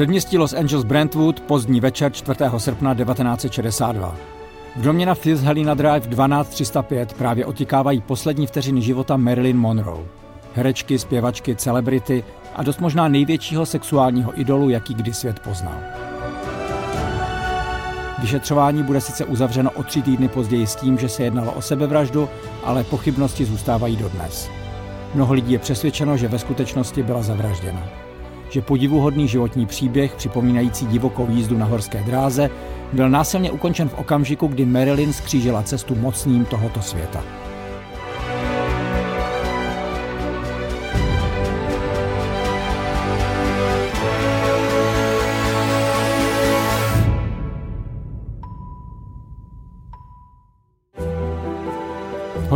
Předměstí Los Angeles Brentwood, pozdní večer 4. srpna 1962. V domě na Fils Helena Drive 12305 právě otikávají poslední vteřiny života Marilyn Monroe. Herečky, zpěvačky, celebrity a dost možná největšího sexuálního idolu, jaký kdy svět poznal. Vyšetřování bude sice uzavřeno o tři týdny později s tím, že se jednalo o sebevraždu, ale pochybnosti zůstávají dodnes. Mnoho lidí je přesvědčeno, že ve skutečnosti byla zavražděna. Že podivuhodný životní příběh, připomínající divokou jízdu na horské dráze, byl násilně ukončen v okamžiku, kdy Marilyn skřížila cestu mocným tohoto světa.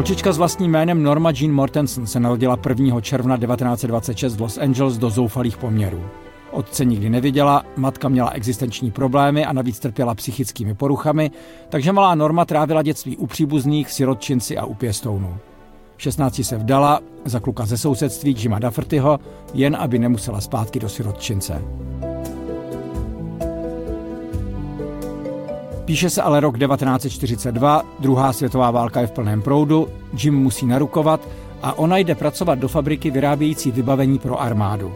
Holčička s vlastním jménem Norma Jean Mortensen se narodila 1. června 1926 v Los Angeles do zoufalých poměrů. Otce nikdy neviděla, matka měla existenční problémy a navíc trpěla psychickými poruchami, takže malá Norma trávila dětství u příbuzných, sirotčinci a u pěstounů. V 16 se vdala za kluka ze sousedství Jima Daffertyho, jen aby nemusela zpátky do sirotčince. Píše se ale rok 1942, druhá světová válka je v plném proudu, Jim musí narukovat a ona jde pracovat do fabriky vyrábějící vybavení pro armádu.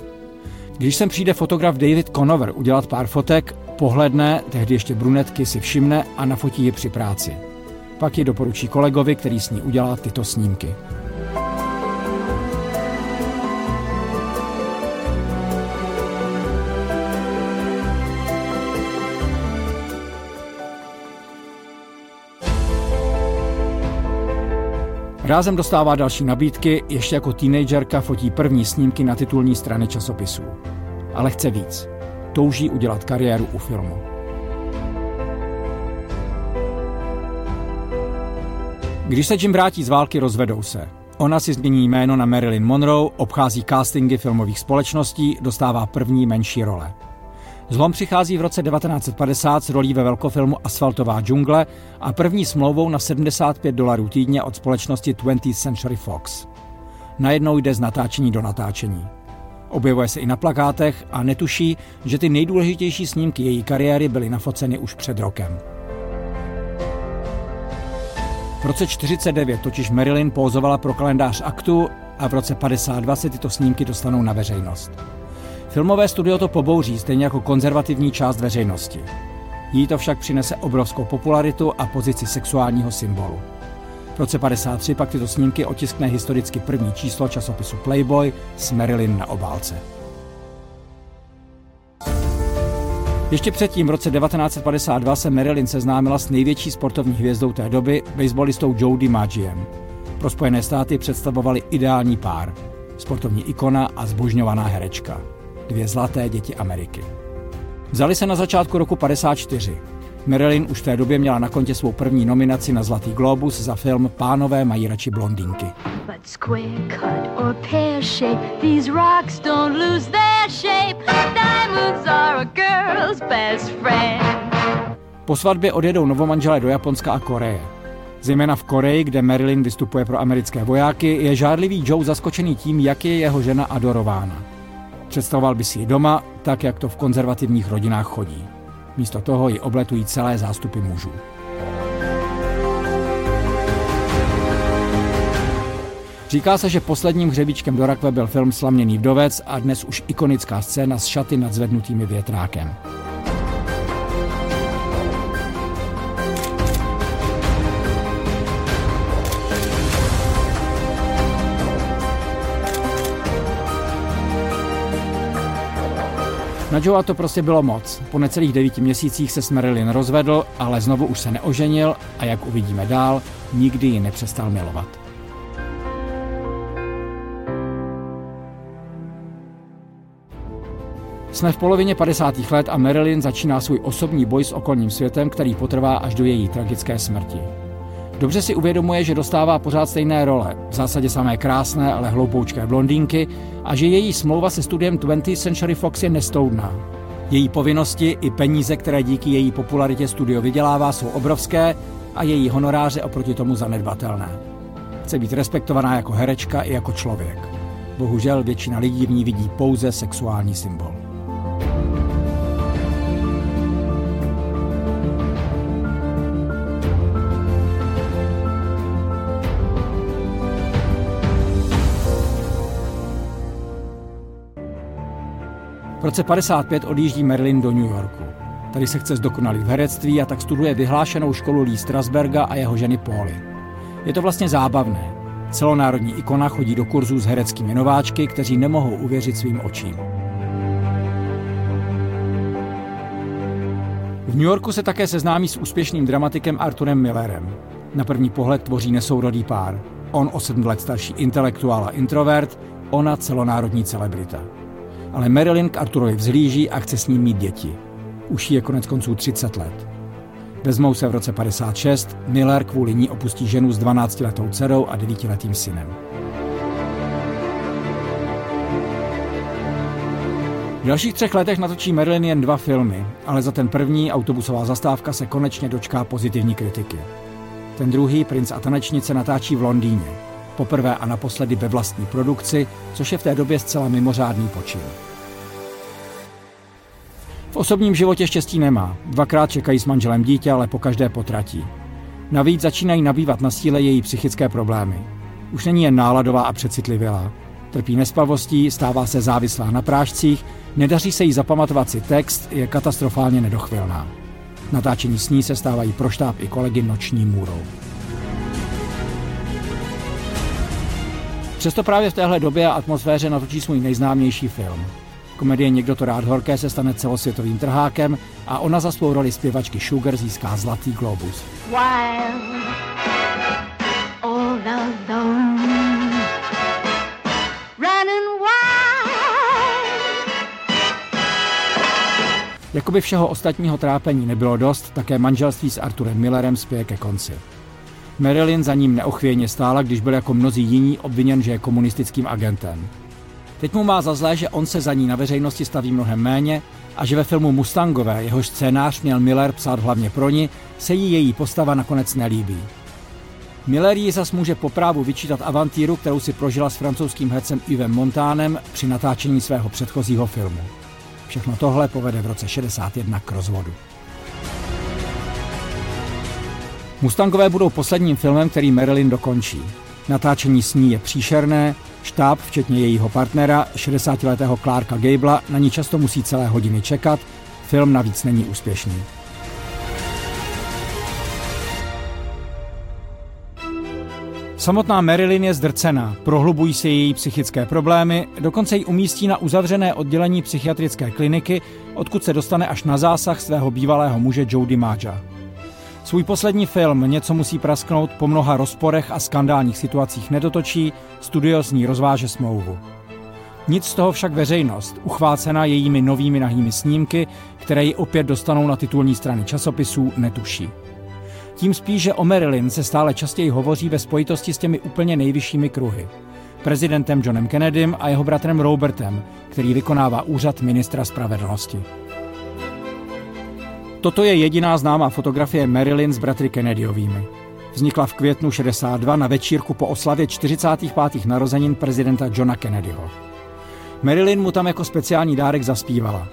Když sem přijde fotograf David Conover udělat pár fotek, pohledne, tehdy ještě brunetky si všimne a nafotí je při práci. Pak ji doporučí kolegovi, který s ní udělá tyto snímky. Rázem dostává další nabídky, ještě jako teenagerka fotí první snímky na titulní strany časopisů. Ale chce víc. Touží udělat kariéru u filmu. Když se Jim vrátí z války, rozvedou se. Ona si změní jméno na Marilyn Monroe, obchází castingy filmových společností, dostává první menší role. Zlom přichází v roce 1950 s rolí ve velkofilmu Asfaltová džungle a první smlouvou na 75 dolarů týdně od společnosti 20th Century Fox. Najednou jde z natáčení do natáčení. Objevuje se i na plakátech a netuší, že ty nejdůležitější snímky její kariéry byly nafoceny už před rokem. V roce 49 totiž Marilyn pózovala pro kalendář aktu a v roce 52 se tyto snímky dostanou na veřejnost. Filmové studio to pobouří, stejně jako konzervativní část veřejnosti. Jí to však přinese obrovskou popularitu a pozici sexuálního symbolu. V roce 53 pak tyto snímky otiskne historicky první číslo časopisu Playboy s Marilyn na obálce. Ještě předtím, v roce 1952, se Marilyn seznámila s největší sportovní hvězdou té doby, baseballistou Joe DiMaggiem. Pro Spojené státy představovali ideální pár. Sportovní ikona a zbožňovaná herečka. Dvě zlaté děti Ameriky. Vzali se na začátku roku 54. Marilyn už v té době měla na kontě svou první nominaci na Zlatý globus za film Pánové mají radši blondinky. Po svatbě odjedou novomanželé do Japonska a Koreje. Zejména v Koreji, kde Marilyn vystupuje pro americké vojáky, je žádlivý Joe zaskočený tím, jak je jeho žena adorována. Představoval by si ji doma, tak jak to v konzervativních rodinách chodí. Místo toho ji obletují celé zástupy mužů. Říká se, že posledním hřebíčkem do rakve byl film Slaměný vdovec a dnes už ikonická scéna s šaty nad zvednutými větrákem. Na Joea to prostě bylo moc. Po necelých devíti měsících se s Marilyn rozvedl, ale znovu už se neoženil a jak uvidíme dál, nikdy ji nepřestal milovat. Jsme v polovině 50. let a Marilyn začíná svůj osobní boj s okolním světem, který potrvá až do její tragické smrti. Dobře si uvědomuje, že dostává pořád stejné role, v zásadě samé krásné, ale hloupoučké blondýnky a že její smlouva se studiem 20th Century Fox je nestoudná. Její povinnosti i peníze, které díky její popularitě studio vydělává, jsou obrovské a její honoráře oproti tomu zanedbatelné. Chce být respektovaná jako herečka i jako člověk. Bohužel většina lidí v ní vidí pouze sexuální symbol. Roce 55 odjíždí Marilyn do New Yorku. Tady se chce zdokonalit v herectví a tak studuje vyhlášenou školu Lee Strasberga a jeho ženy Pauly. Je to vlastně zábavné. Celonárodní ikona chodí do kurzů s hereckými nováčky, kteří nemohou uvěřit svým očím. V New Yorku se také seznámí s úspěšným dramatikem Arturem Millerem. Na první pohled tvoří nesourodý pár. On o sedm let starší intelektuál a introvert, ona celonárodní celebrita ale Marilyn k Arturovi vzhlíží a chce s ním mít děti. Už je konec konců 30 let. Vezmou se v roce 56, Miller kvůli ní opustí ženu s 12-letou dcerou a 9-letým synem. V dalších třech letech natočí Marilyn jen dva filmy, ale za ten první autobusová zastávka se konečně dočká pozitivní kritiky. Ten druhý, Princ a tanečnice, natáčí v Londýně poprvé a naposledy ve vlastní produkci, což je v té době zcela mimořádný počin. V osobním životě štěstí nemá. Dvakrát čekají s manželem dítě, ale po každé potratí. Navíc začínají nabývat na síle její psychické problémy. Už není jen náladová a přecitlivělá. Trpí nespavostí, stává se závislá na prášcích, nedaří se jí zapamatovat si text, je katastrofálně nedochvilná. Natáčení s ní se stávají pro štáb i kolegy noční můrou. Přesto právě v téhle době a atmosféře natočí svůj nejznámější film. Komedie Někdo to rád horké se stane celosvětovým trhákem a ona za svou roli zpěvačky Sugar získá Zlatý globus. Jakoby všeho ostatního trápení nebylo dost, také manželství s Arturem Millerem spěje ke konci. Marilyn za ním neochvějně stála, když byl jako mnozí jiní obviněn, že je komunistickým agentem. Teď mu má za zlé, že on se za ní na veřejnosti staví mnohem méně a že ve filmu Mustangové, jehož scénář měl Miller psát hlavně pro ní, se jí její postava nakonec nelíbí. Miller jí zas může po právu vyčítat avantýru, kterou si prožila s francouzským hercem Yvem Montánem při natáčení svého předchozího filmu. Všechno tohle povede v roce 61 k rozvodu. Mustangové budou posledním filmem, který Marilyn dokončí. Natáčení s ní je příšerné, štáb, včetně jejího partnera, 60-letého Clarka Gabla, na ní často musí celé hodiny čekat, film navíc není úspěšný. Samotná Marilyn je zdrcená, prohlubují se její psychické problémy, dokonce ji umístí na uzavřené oddělení psychiatrické kliniky, odkud se dostane až na zásah svého bývalého muže Joe DiMaggio. Svůj poslední film Něco musí prasknout po mnoha rozporech a skandálních situacích nedotočí, studio s ní rozváže smlouvu. Nic z toho však veřejnost, uchvácená jejími novými nahými snímky, které ji opět dostanou na titulní strany časopisů, netuší. Tím spíš, že o Marilyn se stále častěji hovoří ve spojitosti s těmi úplně nejvyššími kruhy. Prezidentem Johnem Kennedym a jeho bratrem Robertem, který vykonává úřad ministra spravedlnosti. Toto je jediná známá fotografie Marilyn s bratry Kennedyovými. Vznikla v květnu 62 na večírku po oslavě 45. narozenin prezidenta Johna Kennedyho. Marilyn mu tam jako speciální dárek zaspívala.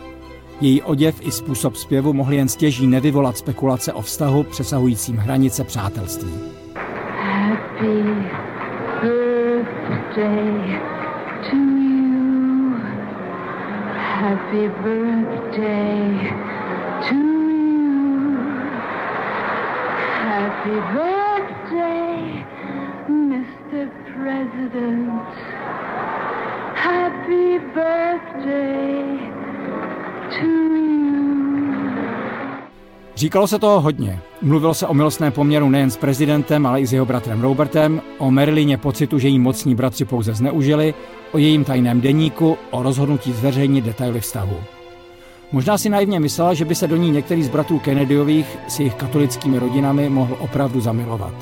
Její oděv i způsob zpěvu mohli jen stěží nevyvolat spekulace o vztahu přesahujícím hranice přátelství. Happy birthday to you. Happy birthday to you. Happy birthday, Mr. President. Happy birthday Říkalo se toho hodně. Mluvilo se o milostném poměru nejen s prezidentem, ale i s jeho bratrem Robertem, o Marilyně pocitu, že jí mocní bratři pouze zneužili, o jejím tajném deníku, o rozhodnutí zveřejnit detaily vztahu. Možná si naivně myslela, že by se do ní některý z bratrů Kennedyových s jejich katolickými rodinami mohl opravdu zamilovat.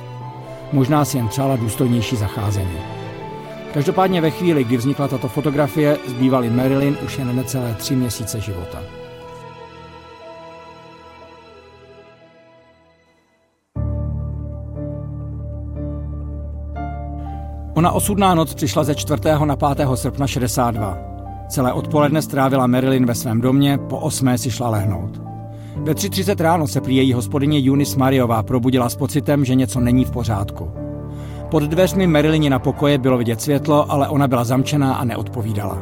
Možná si jen přála důstojnější zacházení. Každopádně ve chvíli, kdy vznikla tato fotografie, zbývaly Marilyn už jen necelé tři měsíce života. Ona osudná noc přišla ze 4. na 5. srpna 62. Celé odpoledne strávila Marilyn ve svém domě, po osmé si šla lehnout. Ve 3.30 ráno se prý její hospodyně Junis Mariová probudila s pocitem, že něco není v pořádku. Pod dveřmi Marilyni na pokoje bylo vidět světlo, ale ona byla zamčená a neodpovídala.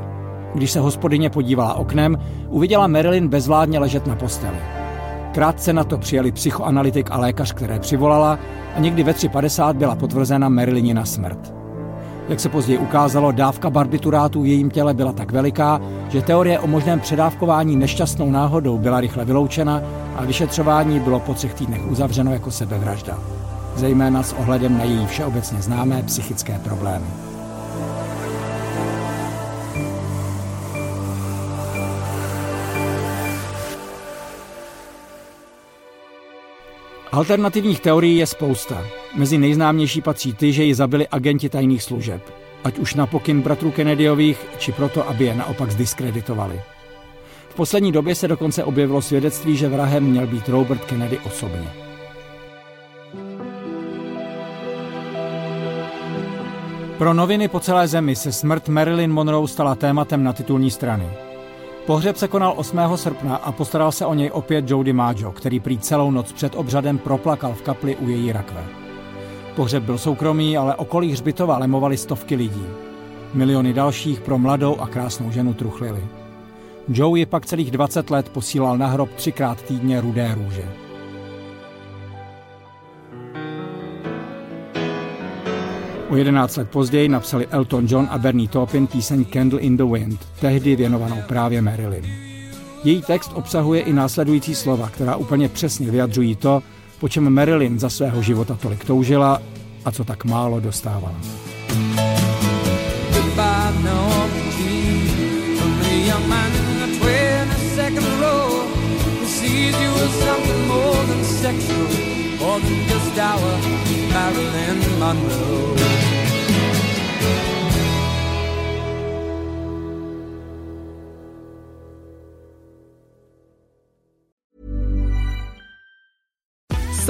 Když se hospodyně podívala oknem, uviděla Marilyn bezvládně ležet na posteli. Krátce na to přijeli psychoanalytik a lékař, které přivolala a někdy ve 3.50 byla potvrzena na smrt. Jak se později ukázalo, dávka barbiturátu v jejím těle byla tak veliká, že teorie o možném předávkování nešťastnou náhodou byla rychle vyloučena a vyšetřování bylo po třech týdnech uzavřeno jako sebevražda. Zejména s ohledem na její všeobecně známé psychické problémy. Alternativních teorií je spousta. Mezi nejznámější patří ty, že ji zabili agenti tajných služeb. Ať už na pokyn bratrů Kennedyových, či proto, aby je naopak zdiskreditovali. V poslední době se dokonce objevilo svědectví, že vrahem měl být Robert Kennedy osobně. Pro noviny po celé zemi se smrt Marilyn Monroe stala tématem na titulní strany. Pohřeb se konal 8. srpna a postaral se o něj opět Joe DiMaggio, který prý celou noc před obřadem proplakal v kapli u její rakve. Pohřeb byl soukromý, ale okolí hřbitova lemovali stovky lidí. Miliony dalších pro mladou a krásnou ženu truchlili. Joe ji pak celých 20 let posílal na hrob třikrát týdně rudé růže. O 11 let později napsali Elton John a Bernie Taupin píseň Candle in the Wind, tehdy věnovanou právě Marilyn. Její text obsahuje i následující slova, která úplně přesně vyjadřují to, po čem Marilyn za svého života tolik toužila a co tak málo dostávala. Marilyn Monroe.